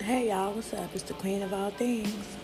Hey y'all, what's up? It's the queen of all things.